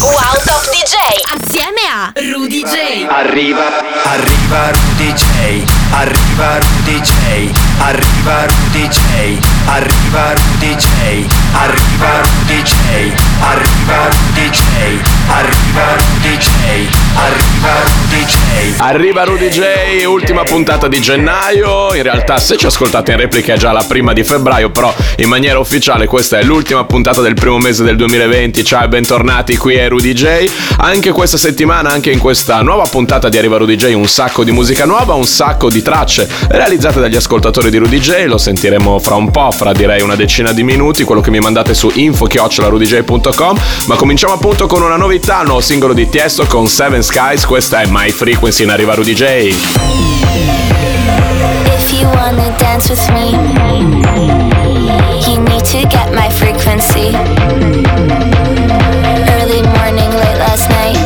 Wow Top DJ. Assieme a Rudy J. Arriva, arriva Rudy J. Arriva Rudy J. Arriva Rudy J. Arriva Rudy J. Arriva Rudy J. Arriva Rudy J. Arriva Rudy J. Arriva Rudy J. Arriva Rudy J, ultima puntata di gennaio. In realtà, se ci ascoltate in replica è già la prima di febbraio, però in maniera ufficiale questa è l'ultima puntata del primo mese del 2020. Ciao e bentornati qui è Rudy J. Anche questa settimana, anche in questa nuova puntata di Arriva Rudy J, un sacco di musica nuova, un sacco di tracce realizzate dagli ascoltatori di Rudy J. Lo sentiremo fra un po', fra direi una decina di minuti, quello che mi mandate su info-rudj.com. Ma cominciamo appunto con una novità, il nuovo singolo di Tiesto con Seven Skies. Questa è My Frequency in Arriva Rudy J. If you wanna dance with me, you need to get my frequency. Early morning, late last night.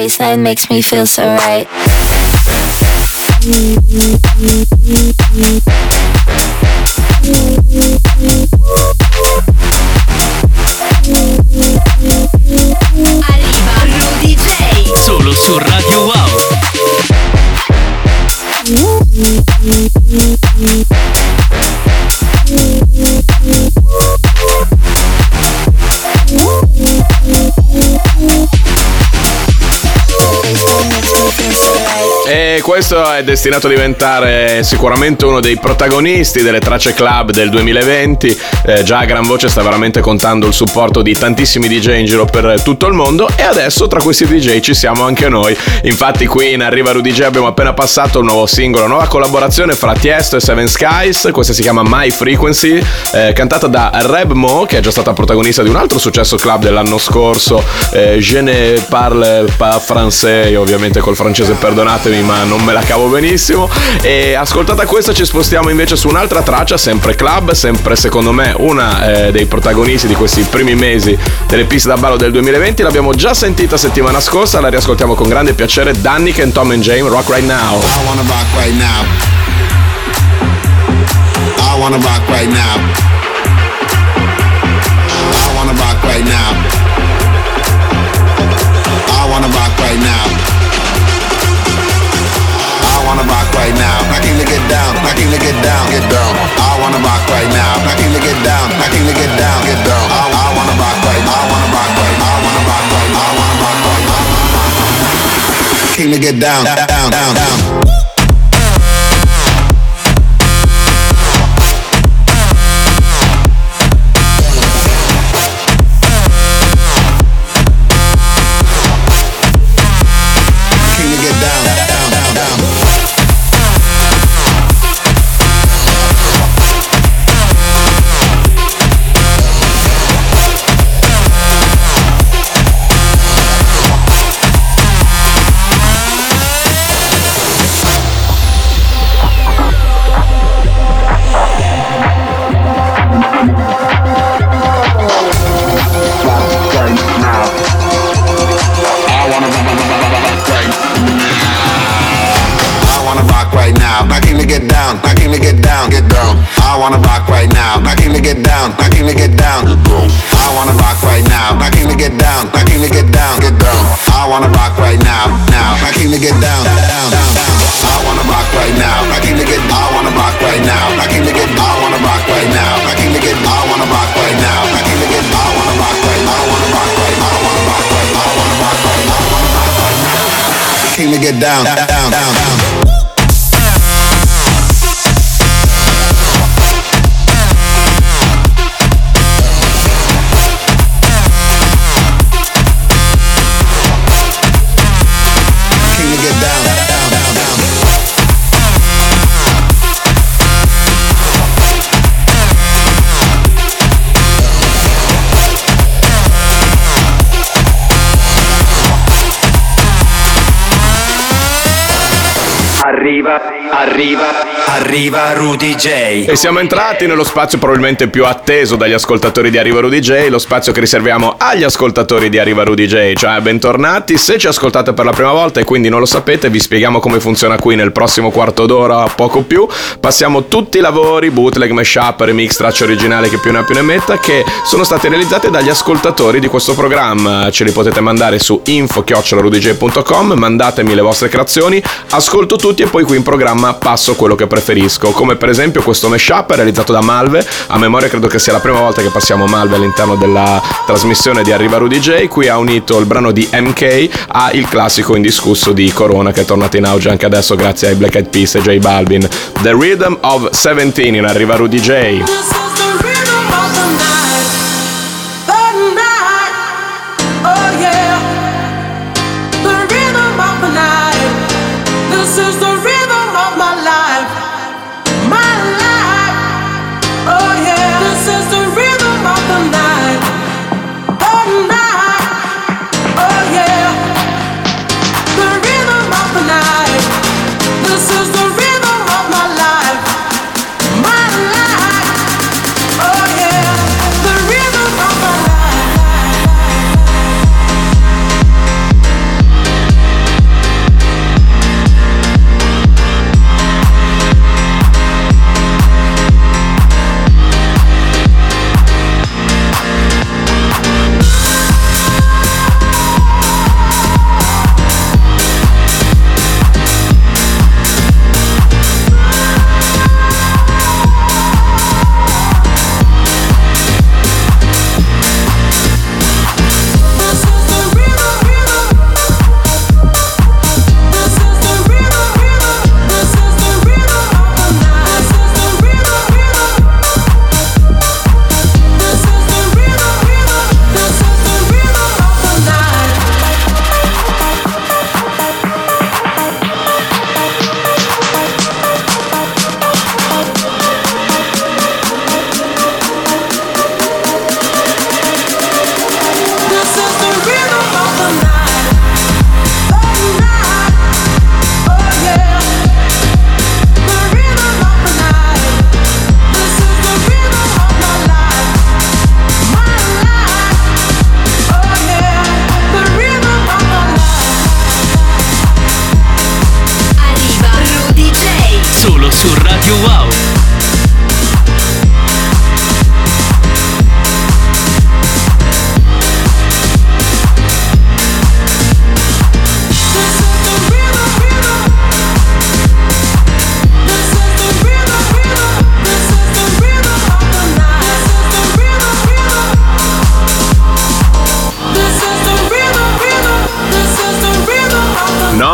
baseline makes me feel so right. Wow. Questo è destinato a diventare sicuramente uno dei protagonisti delle tracce club del 2020. Eh, già a gran voce sta veramente contando il supporto di tantissimi DJ in giro per tutto il mondo e adesso tra questi DJ ci siamo anche noi. Infatti qui in Arriva Rudy J abbiamo appena passato un nuovo singolo, nuova collaborazione fra Tiesto e Seven Skies. Questa si chiama My Frequency, eh, cantata da Reb Mo, che è già stata protagonista di un altro successo club dell'anno scorso, eh, Je ne parle pas français, ovviamente col francese perdonatemi ma non me la cavo benissimo. E ascoltata questa ci spostiamo invece su un'altra traccia, sempre club, sempre secondo me una eh, dei protagonisti di questi primi mesi delle piste da ballo del 2020. L'abbiamo già sentita settimana scorsa, la riascoltiamo con grande piacere. Danny and Tom and James, Rock Right Now. I wanna rock right now. I wanna rock right now. I wanna rock right now. Down. I can get down. Get down. I wanna rock right now. I can get down. I can get down. Get down. I, I wanna rock right. I wanna rock right. I wanna rock right. I wanna rock right. King to get down, down, down, down. Down. Arriva, arriva, arriva Rudy J. E siamo entrati nello spazio probabilmente più atteso dagli ascoltatori di Arriva Rudy J, lo spazio che riserviamo agli ascoltatori di Arriva Rudy J, cioè bentornati. Se ci ascoltate per la prima volta e quindi non lo sapete, vi spieghiamo come funziona qui nel prossimo quarto d'ora, poco più. Passiamo tutti i lavori, bootleg, mashup, remix, tracce originali che più ne ha più ne metta, che sono stati realizzati dagli ascoltatori di questo programma. Ce li potete mandare su info-rudyj.com, mandatemi le vostre creazioni, ascolto tutti e poi qui in programma passo quello che preferisco. Come per esempio questo mashup realizzato da Malve. A memoria credo che sia la prima volta che passiamo Malve all'interno della trasmissione di Arriva Rudy J. Qui ha unito il brano di MK a il classico indiscusso di Corona che è tornato in auge anche adesso grazie ai Black Eyed Peas e J Balvin. The Rhythm of 17 in Arriva Rudy J.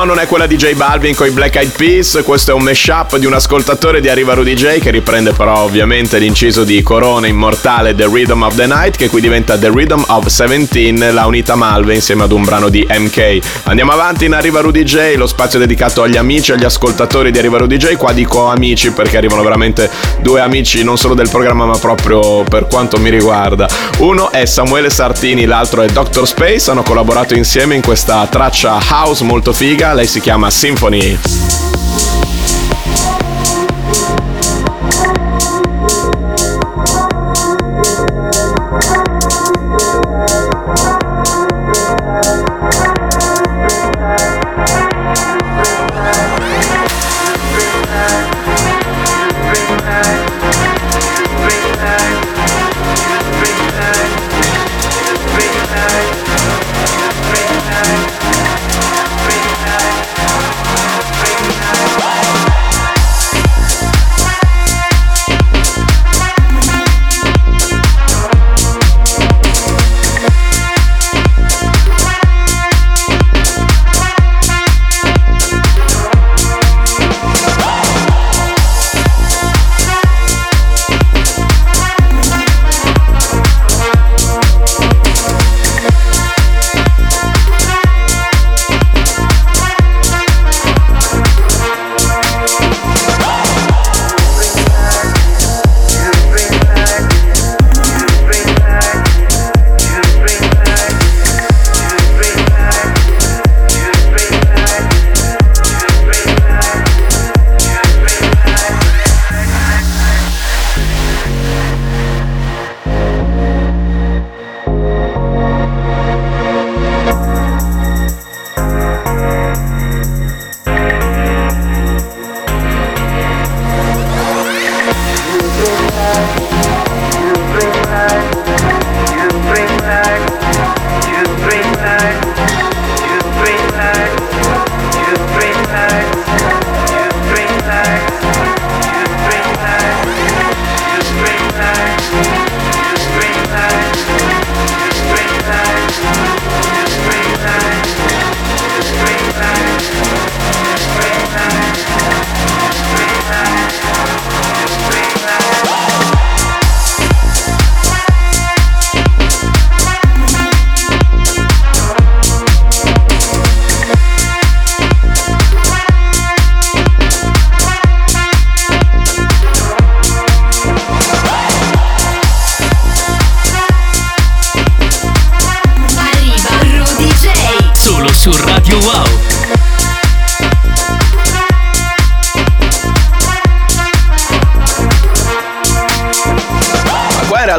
non è quella di J Balvin con i Black Eyed Peas, questo è un mashup di un ascoltatore di Arriva Rudy J che riprende però ovviamente l'inciso di Corona immortale The Rhythm of the Night che qui diventa The Rhythm of 17, l'ha unita Malve insieme ad un brano di MK. Andiamo avanti in Arriva Rudy J, lo spazio dedicato agli amici, agli ascoltatori di Arriva Rudy J, qua dico amici perché arrivano veramente due amici non solo del programma ma proprio per quanto mi riguarda. Uno è Samuele Sartini, l'altro è Dr. Space, hanno collaborato insieme in questa traccia house molto figa, lei si chiama Symphony.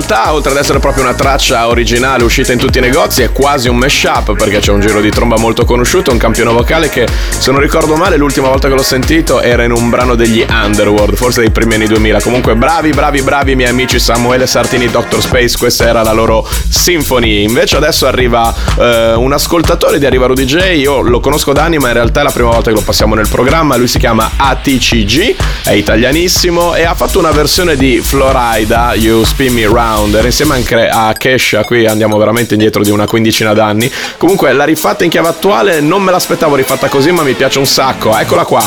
Realtà, oltre ad essere proprio una traccia originale uscita in tutti i negozi, è quasi un mashup perché c'è un giro di tromba molto conosciuto, un campione vocale che, se non ricordo male, l'ultima volta che l'ho sentito era in un brano degli Underworld, forse dei primi anni 2000. Comunque, bravi, bravi, bravi miei amici Samuele Sartini, Dr. Space, questa era la loro Symphony. Invece adesso arriva eh, un ascoltatore di Arriva Rudy J, io lo conosco da anni, ma in realtà è la prima volta che lo passiamo nel programma. Lui si chiama ATCG, è italianissimo e ha fatto una versione di Florida, You Spin Me Round. Era insieme anche a Kesha, qui andiamo veramente indietro di una quindicina d'anni. Comunque l'ha rifatta in chiave attuale, non me l'aspettavo rifatta così, ma mi piace un sacco. Eccola qua.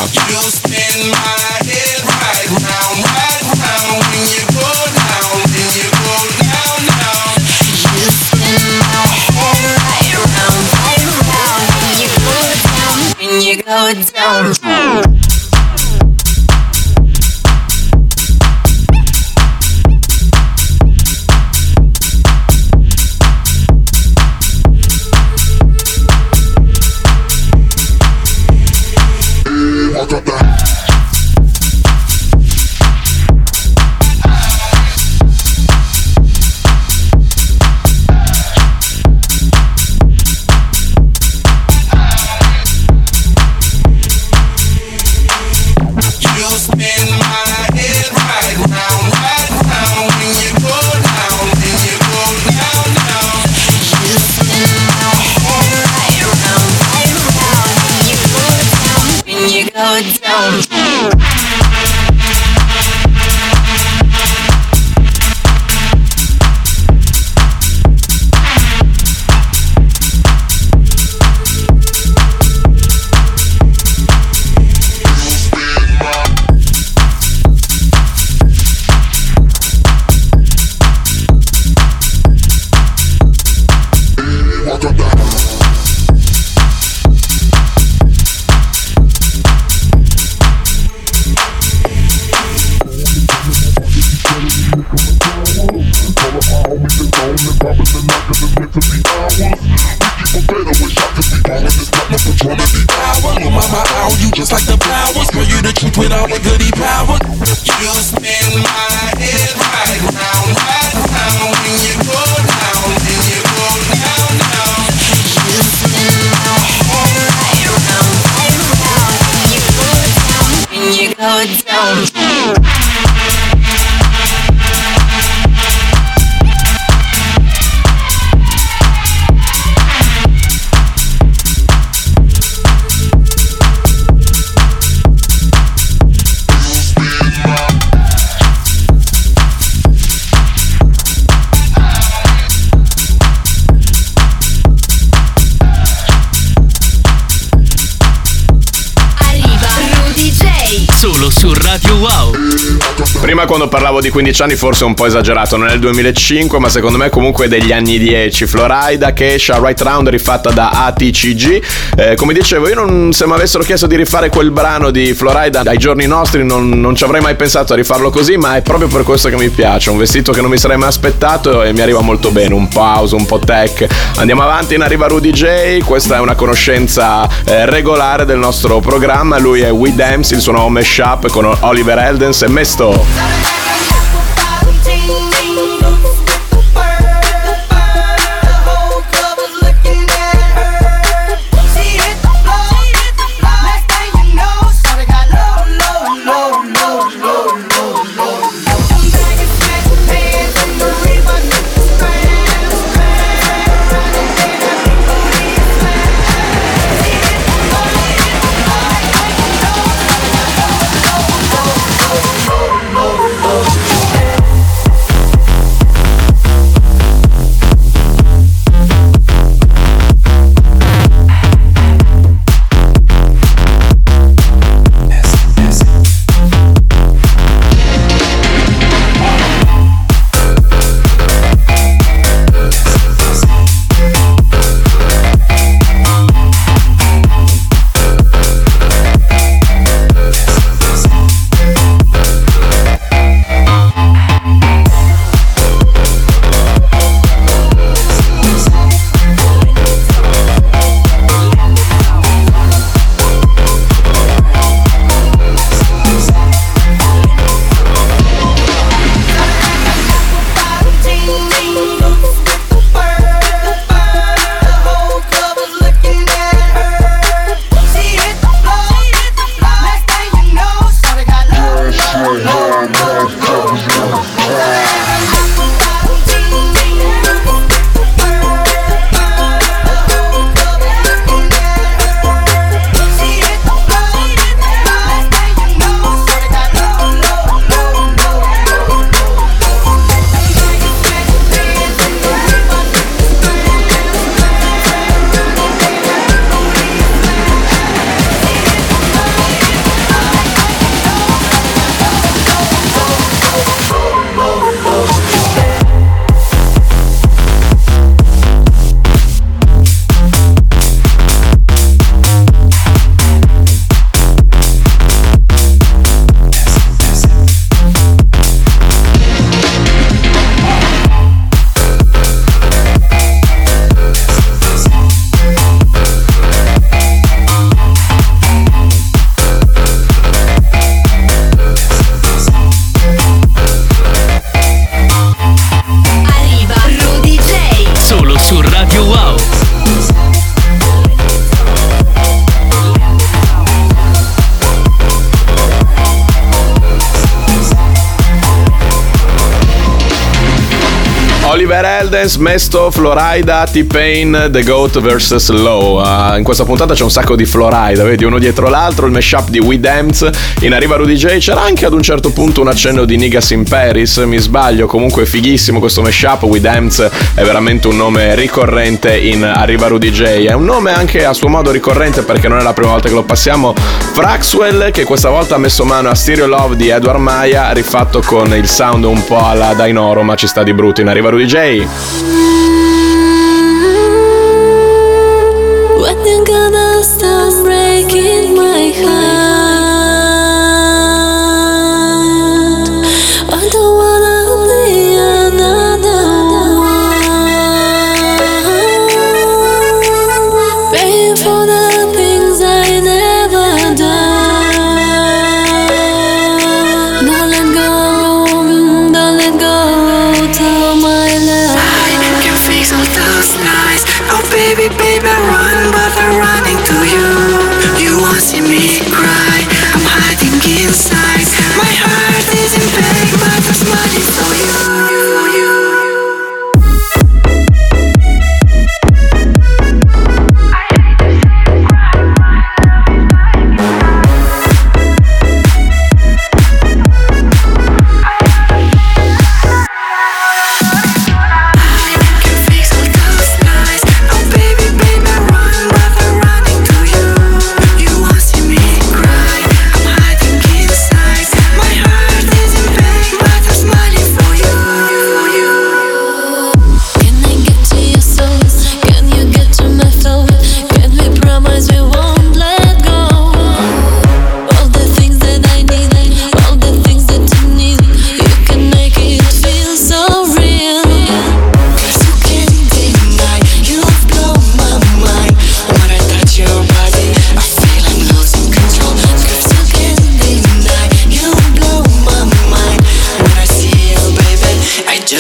Go down. You When you go down. Prima quando parlavo di 15 anni forse un po' esagerato, non è il 2005 ma secondo me comunque degli anni 10. Florida, Kesha, Right Round rifatta da ATCG. Eh, come dicevo io non, se mi avessero chiesto di rifare quel brano di Florida ai giorni nostri non, non ci avrei mai pensato a rifarlo così ma è proprio per questo che mi piace. Un vestito che non mi sarei mai aspettato e mi arriva molto bene, un po' house, un po' tech. Andiamo avanti in arriva Rudy J, questa è una conoscenza eh, regolare del nostro programma, lui è We Dance, il suo nome è Shop con Oliver Eldens e Mesto. Gotta Eldens, Mesto, Florida, T-Pain, The Goat vs. Low. Uh, in questa puntata c'è un sacco di Florida, vedi uno dietro l'altro, il mashup di We Dance. In Arriva Rudy J c'era anche ad un certo punto un accenno di Niggas in Paris, mi sbaglio, comunque è fighissimo questo mashup. We Dance è veramente un nome ricorrente in Arriva Rudy J. È un nome anche a suo modo ricorrente perché non è la prima volta che lo passiamo. Fraxwell che questa volta ha messo mano a Stereo Love di Edward Maya, rifatto con il sound un po' alla Dainoro, ma ci sta di brutto in Arriva Rudy J.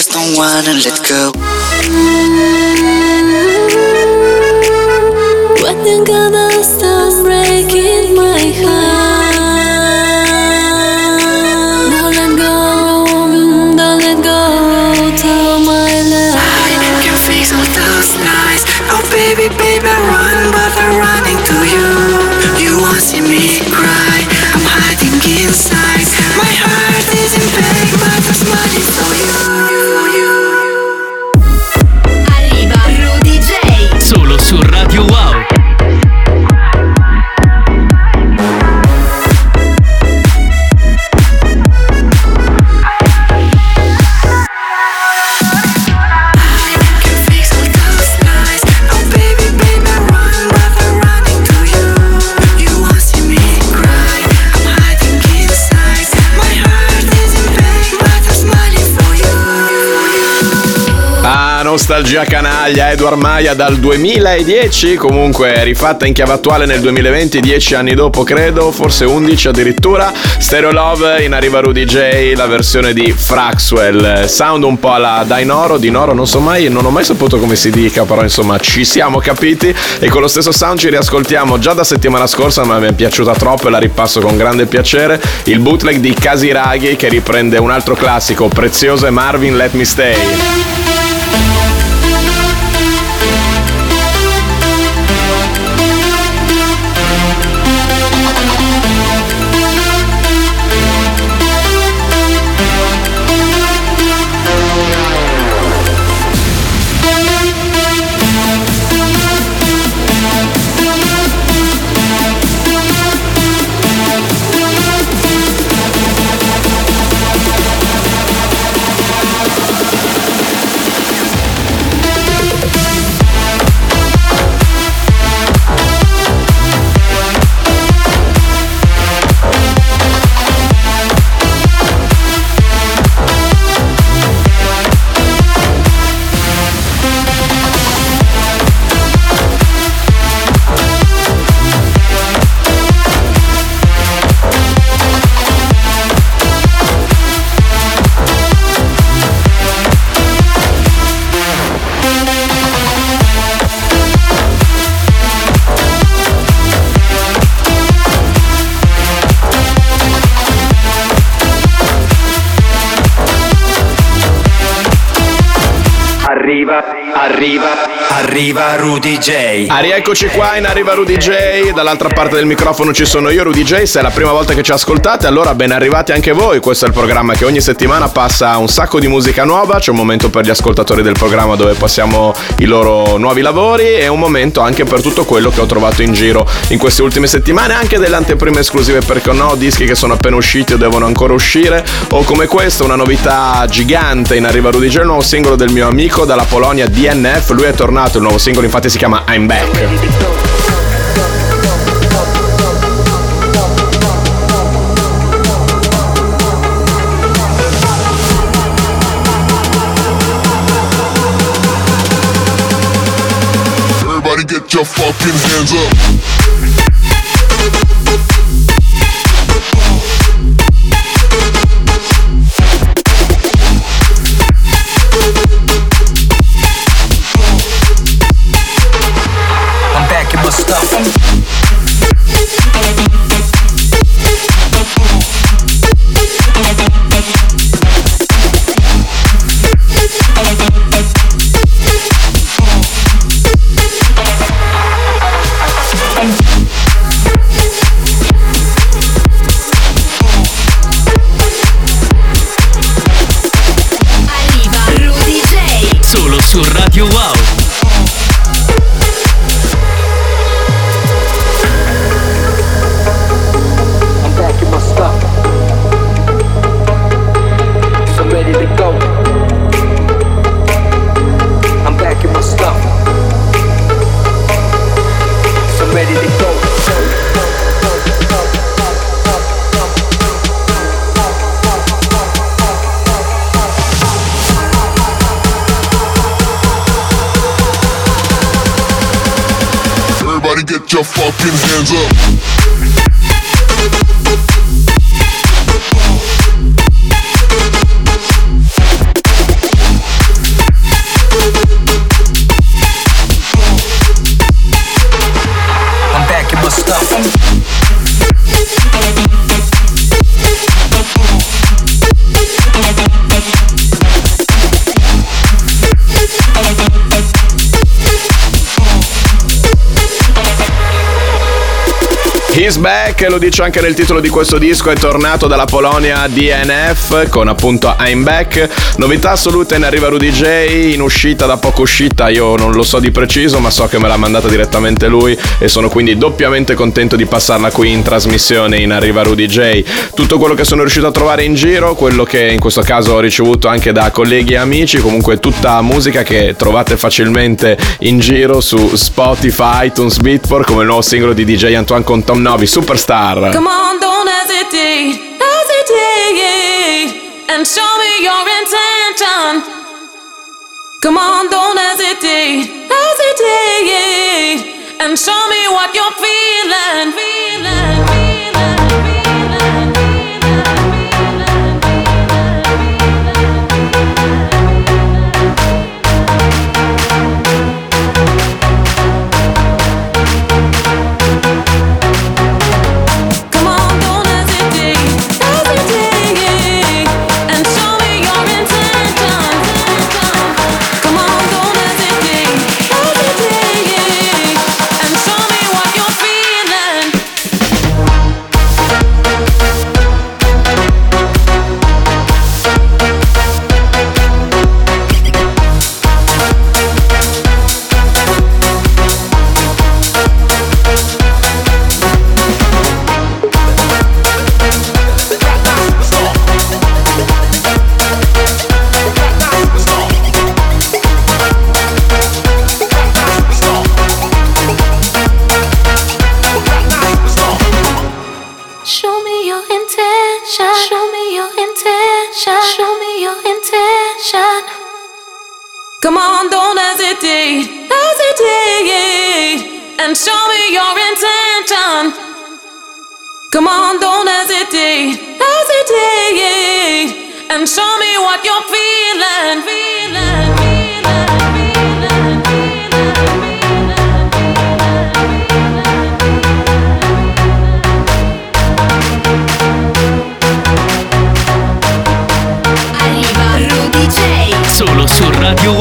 just don't wanna let go. Nostalgia canaglia, Edward Maya dal 2010, comunque rifatta in chiave attuale nel 2020, 10 anni dopo credo, forse 11 addirittura. Stereo Love in arriva Rudy J, la versione di Fraxwell, sound un po' alla Dainoro, di Noro non so mai, non ho mai saputo come si dica, però insomma ci siamo capiti e con lo stesso sound ci riascoltiamo già da settimana scorsa, ma mi è piaciuta troppo e la ripasso con grande piacere, il bootleg di Casiraghi che riprende un altro classico prezioso è Marvin Let Me Stay. Arriva, arriva Rudy J. Ah, rieccoci qua in Arriva Rudy J, dall'altra parte del microfono ci sono io Rudy J, se è la prima volta che ci ascoltate allora ben arrivati anche voi, questo è il programma che ogni settimana passa un sacco di musica nuova, c'è un momento per gli ascoltatori del programma dove passiamo i loro nuovi lavori e un momento anche per tutto quello che ho trovato in giro in queste ultime settimane, anche delle anteprime esclusive perché no, dischi che sono appena usciti o devono ancora uscire, o come questo una novità gigante in Arriva Rudy J, il nuovo singolo del mio amico dalla Polonia DNF, lui è tornato, il nuovo singolo infatti si chiama I'm Back. Get your fucking hands up. Your fucking hands up. He's back, lo dice anche nel titolo di questo disco, è tornato dalla Polonia DNF con appunto I'm back. Novità assolute in arriva Rudy J, in uscita da poco uscita, io non lo so di preciso, ma so che me l'ha mandata direttamente lui e sono quindi doppiamente contento di passarla qui in trasmissione in arriva Rudy J. Tutto quello che sono riuscito a trovare in giro, quello che in questo caso ho ricevuto anche da colleghi e amici, comunque tutta musica che trovate facilmente in giro su Spotify, iTunes, Beatport, come il nuovo singolo di DJ Antoine con Tom Novi, Superstar. Come on, don't hesitate, hesitate, and show me your intention. Come on, don't hesitate, Radio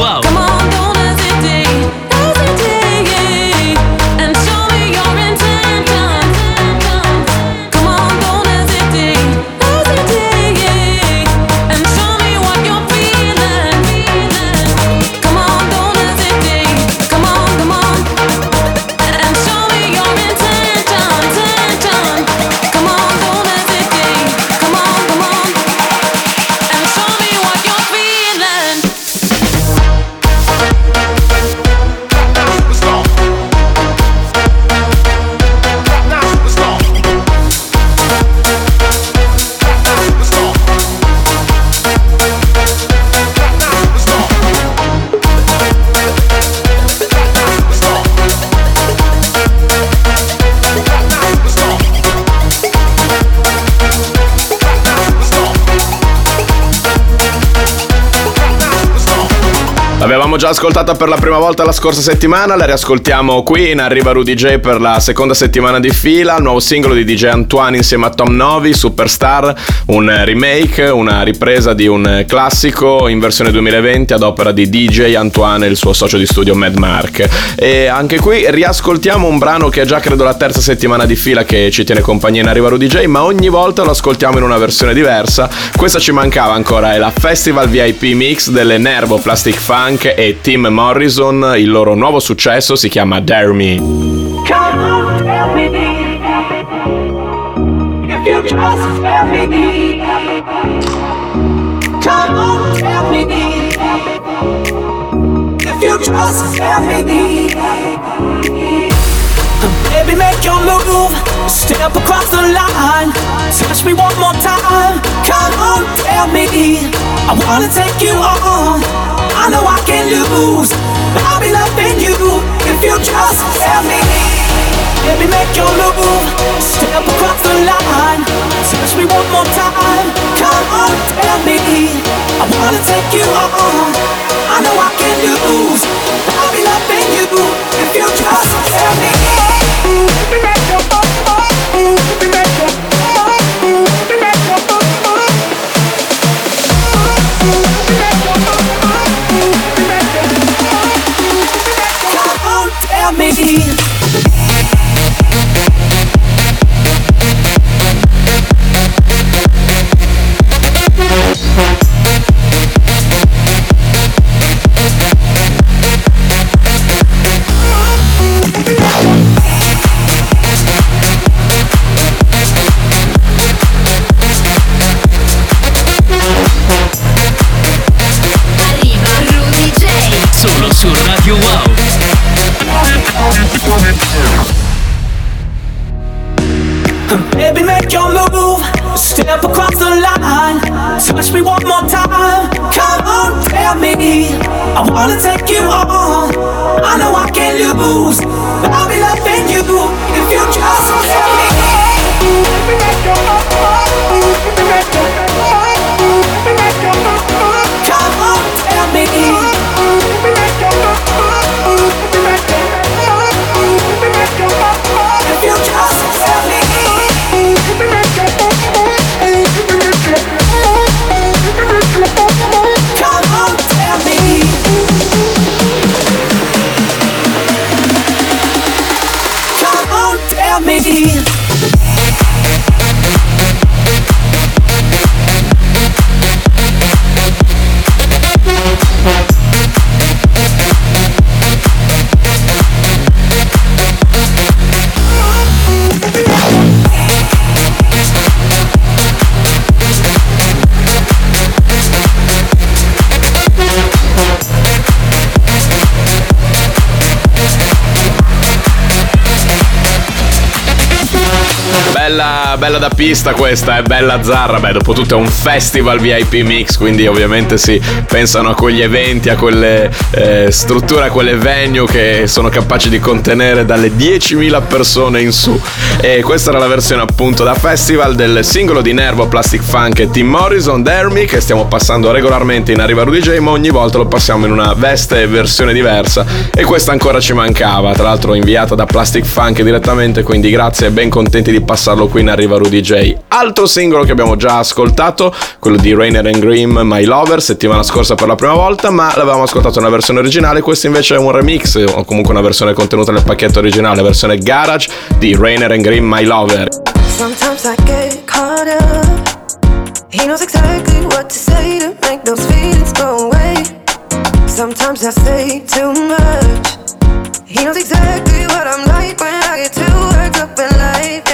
ascoltata per la prima volta la scorsa settimana, la riascoltiamo qui in Arriva Rudy J per la seconda settimana di fila, il nuovo singolo di DJ Antoine insieme a Tom Novi, Superstar, un remake, una ripresa di un classico in versione 2020 ad opera di DJ Antoine e il suo socio di studio Mad Mark. E anche qui riascoltiamo un brano che è già credo la terza settimana di fila che ci tiene compagnia in Arriva Rudy J, ma ogni volta lo ascoltiamo in una versione diversa. Questa ci mancava ancora, è la Festival VIP Mix delle Nervo Plastic Funk e Tim Morrison, il loro nuovo successo si chiama Dare Me. Baby, make your move. Step across the line. Touch me one more time. Come on, tell me. I wanna take you on. I know I can lose. But I'll be loving you if you just tell me. Baby, make your move. Step across the line. Touch me one more time. Come on, tell me. I wanna take you on. I know I can lose. I'll be loving you if you just tell me. Come Touch me one more time. Come on, tell me. I wanna take you on. I know I can lose. I'll be loving you if you just tell me. Bella, bella da pista questa, è bella zarra. Beh, dopo tutto è un festival VIP mix, quindi ovviamente si pensano a quegli eventi, a quelle eh, strutture, a quelle venue che sono capaci di contenere dalle 10.000 persone in su. E questa era la versione appunto da festival del singolo di Nervo Plastic Funk e Tim Morrison, Dare Me, che stiamo passando regolarmente in Arriva Rudy J, ma ogni volta lo passiamo in una veste e versione diversa. E questa ancora ci mancava, tra l'altro inviata da Plastic Funk direttamente, quindi grazie e ben contenti di passarlo qui in Arriva Rudy J. Altro singolo che abbiamo già ascoltato, quello di Rainer and Grimm, My Lover, settimana scorsa per la prima volta, ma l'avevamo ascoltato nella versione originale, questo invece è un remix o comunque una versione contenuta nel pacchetto originale, versione Garage di Rainer and Grimm, My Lover. Sometimes I get caught up. He knows exactly what to say to make those feelings go away. Sometimes I say too much. He knows exactly what I'm like when I get too worked up in life.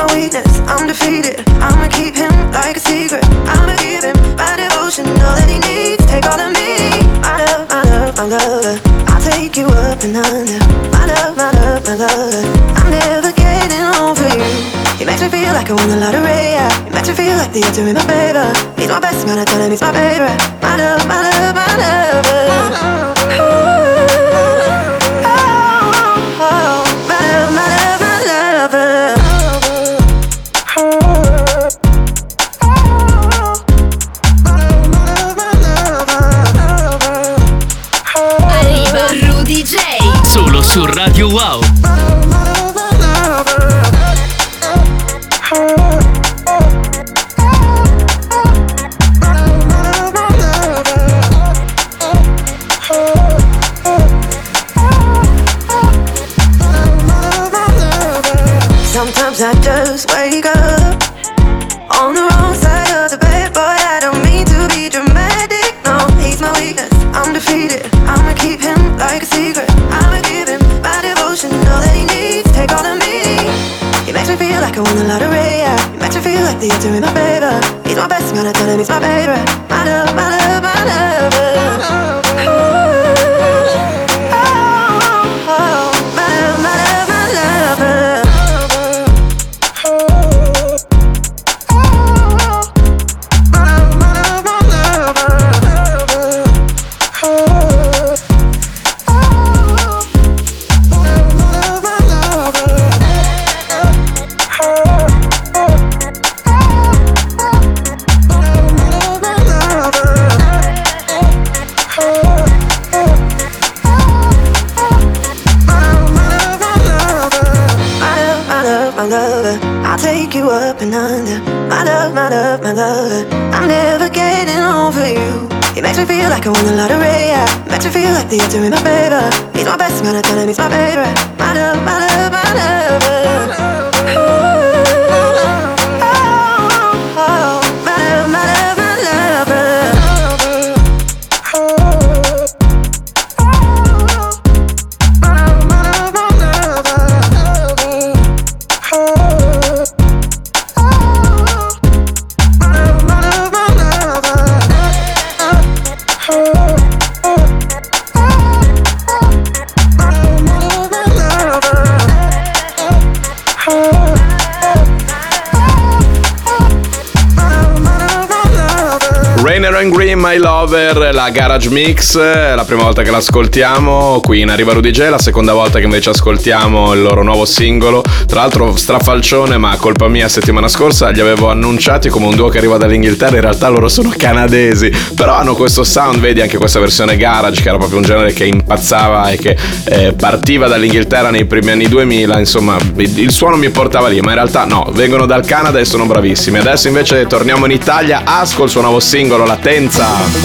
My weakness. I'm defeated. I'ma keep him like a secret. I'ma give him my devotion, all that he needs. Take all of me. My love, my love, my love. I'll take you up and under. My love, my love, my love. I'm never getting over you. He makes me feel like I won the lottery. Yeah. He makes me feel like the are in my favor. He's my best man. I tell him he's my favorite. My love, my love, my love. Uh-uh. Lover. I'll take you up and under. My love, my love, my lover. I'm never getting over you. It makes me feel like I won the lottery. Yeah. Makes me feel like the odds are in my favor. He's my best man. I tell him he's my favorite. My love, my love, my lover. Ooh. Oh, And Green, My Lover, la Garage Mix, la prima volta che l'ascoltiamo qui in Arriva Rudy J, la seconda volta che invece ascoltiamo il loro nuovo singolo, tra l'altro strafalcione ma colpa mia settimana scorsa li avevo annunciati come un duo che arriva dall'Inghilterra, in realtà loro sono canadesi, però hanno questo sound, vedi anche questa versione Garage che era proprio un genere che impazzava e che eh, partiva dall'Inghilterra nei primi anni 2000, insomma il suono mi portava lì, ma in realtà no, vengono dal Canada e sono bravissimi. Adesso invece torniamo in Italia, Asco il suo nuovo singolo, Latenza. Arriva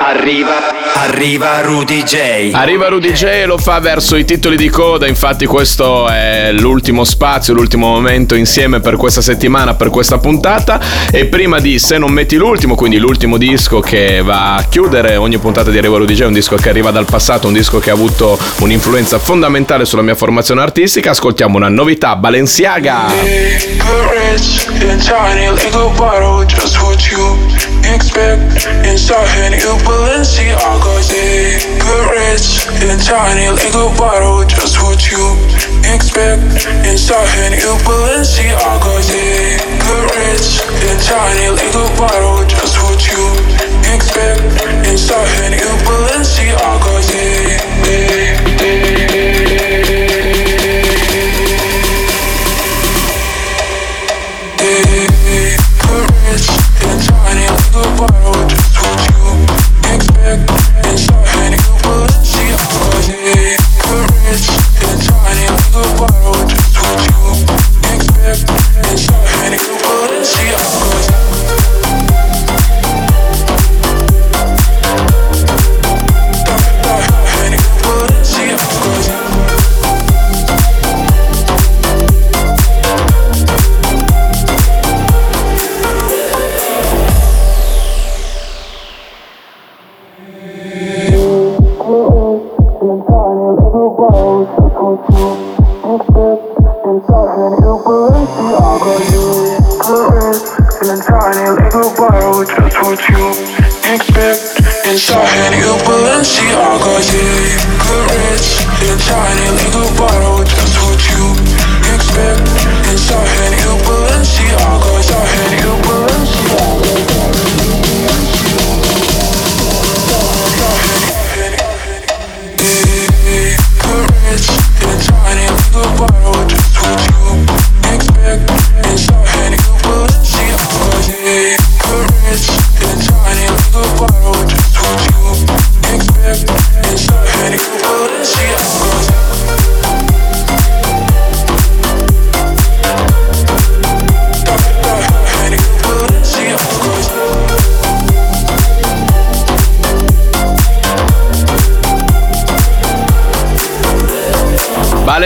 arriva arriva Rudy J. Arriva Rudy J e lo fa verso i titoli di coda, infatti questo è l'ultimo spazio, l'ultimo momento insieme per questa settimana, per questa puntata e prima di Se non metti l'ultimo, quindi l'ultimo disco che va a chiudere ogni puntata di Arriva Rudy J, un disco che arriva dal passato, un disco che ha avuto un'influenza fondamentale sulla mia formazione artistica, ascoltiamo una novità, Balenciaga. Big, rich, and tiny, like a bottle, just what you expect. Inside you Balenciaga, yeah. Good rich, and tiny, like a bottle, just what you expect. Inside you Balenciaga, yeah. Good rich, and tiny, like a bottle,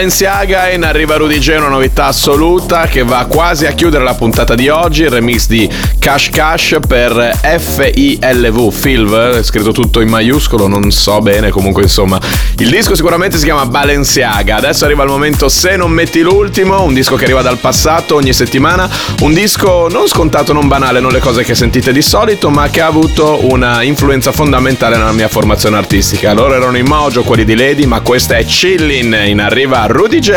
Balenciaga in Arriva Rudy J, una novità assoluta che va quasi a chiudere la puntata di oggi, il remix di Cash Cash per F-I-L-V, Filv, scritto tutto in maiuscolo, non so bene, comunque insomma. Il disco sicuramente si chiama Balenciaga, adesso arriva il momento Se non metti l'ultimo, un disco che arriva dal passato ogni settimana, un disco non scontato, non banale, non le cose che sentite di solito, ma che ha avuto una influenza fondamentale nella mia formazione artistica. Loro erano i Mojo, quelli di Lady, ma questa è Chillin, in arriva Rudy J.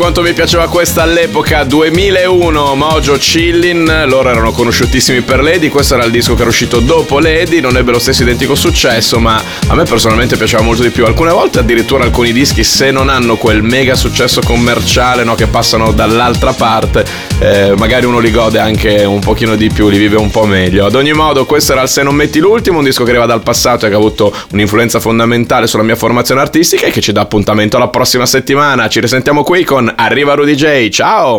Bueno. Quanto mi piaceva questa all'epoca 2001 Mojo Chillin loro erano conosciutissimi per Lady questo era il disco che era uscito dopo Lady non ebbe lo stesso identico successo ma a me personalmente piaceva molto di più. Alcune volte addirittura alcuni dischi se non hanno quel mega successo commerciale no, che passano dall'altra parte eh, magari uno li gode anche un pochino di più li vive un po' meglio. Ad ogni modo questo era il Se non metti l'ultimo un disco che arriva dal passato e che ha avuto un'influenza fondamentale sulla mia formazione artistica e che ci dà appuntamento alla prossima settimana. Ci risentiamo qui con Arriva Rudy J ciao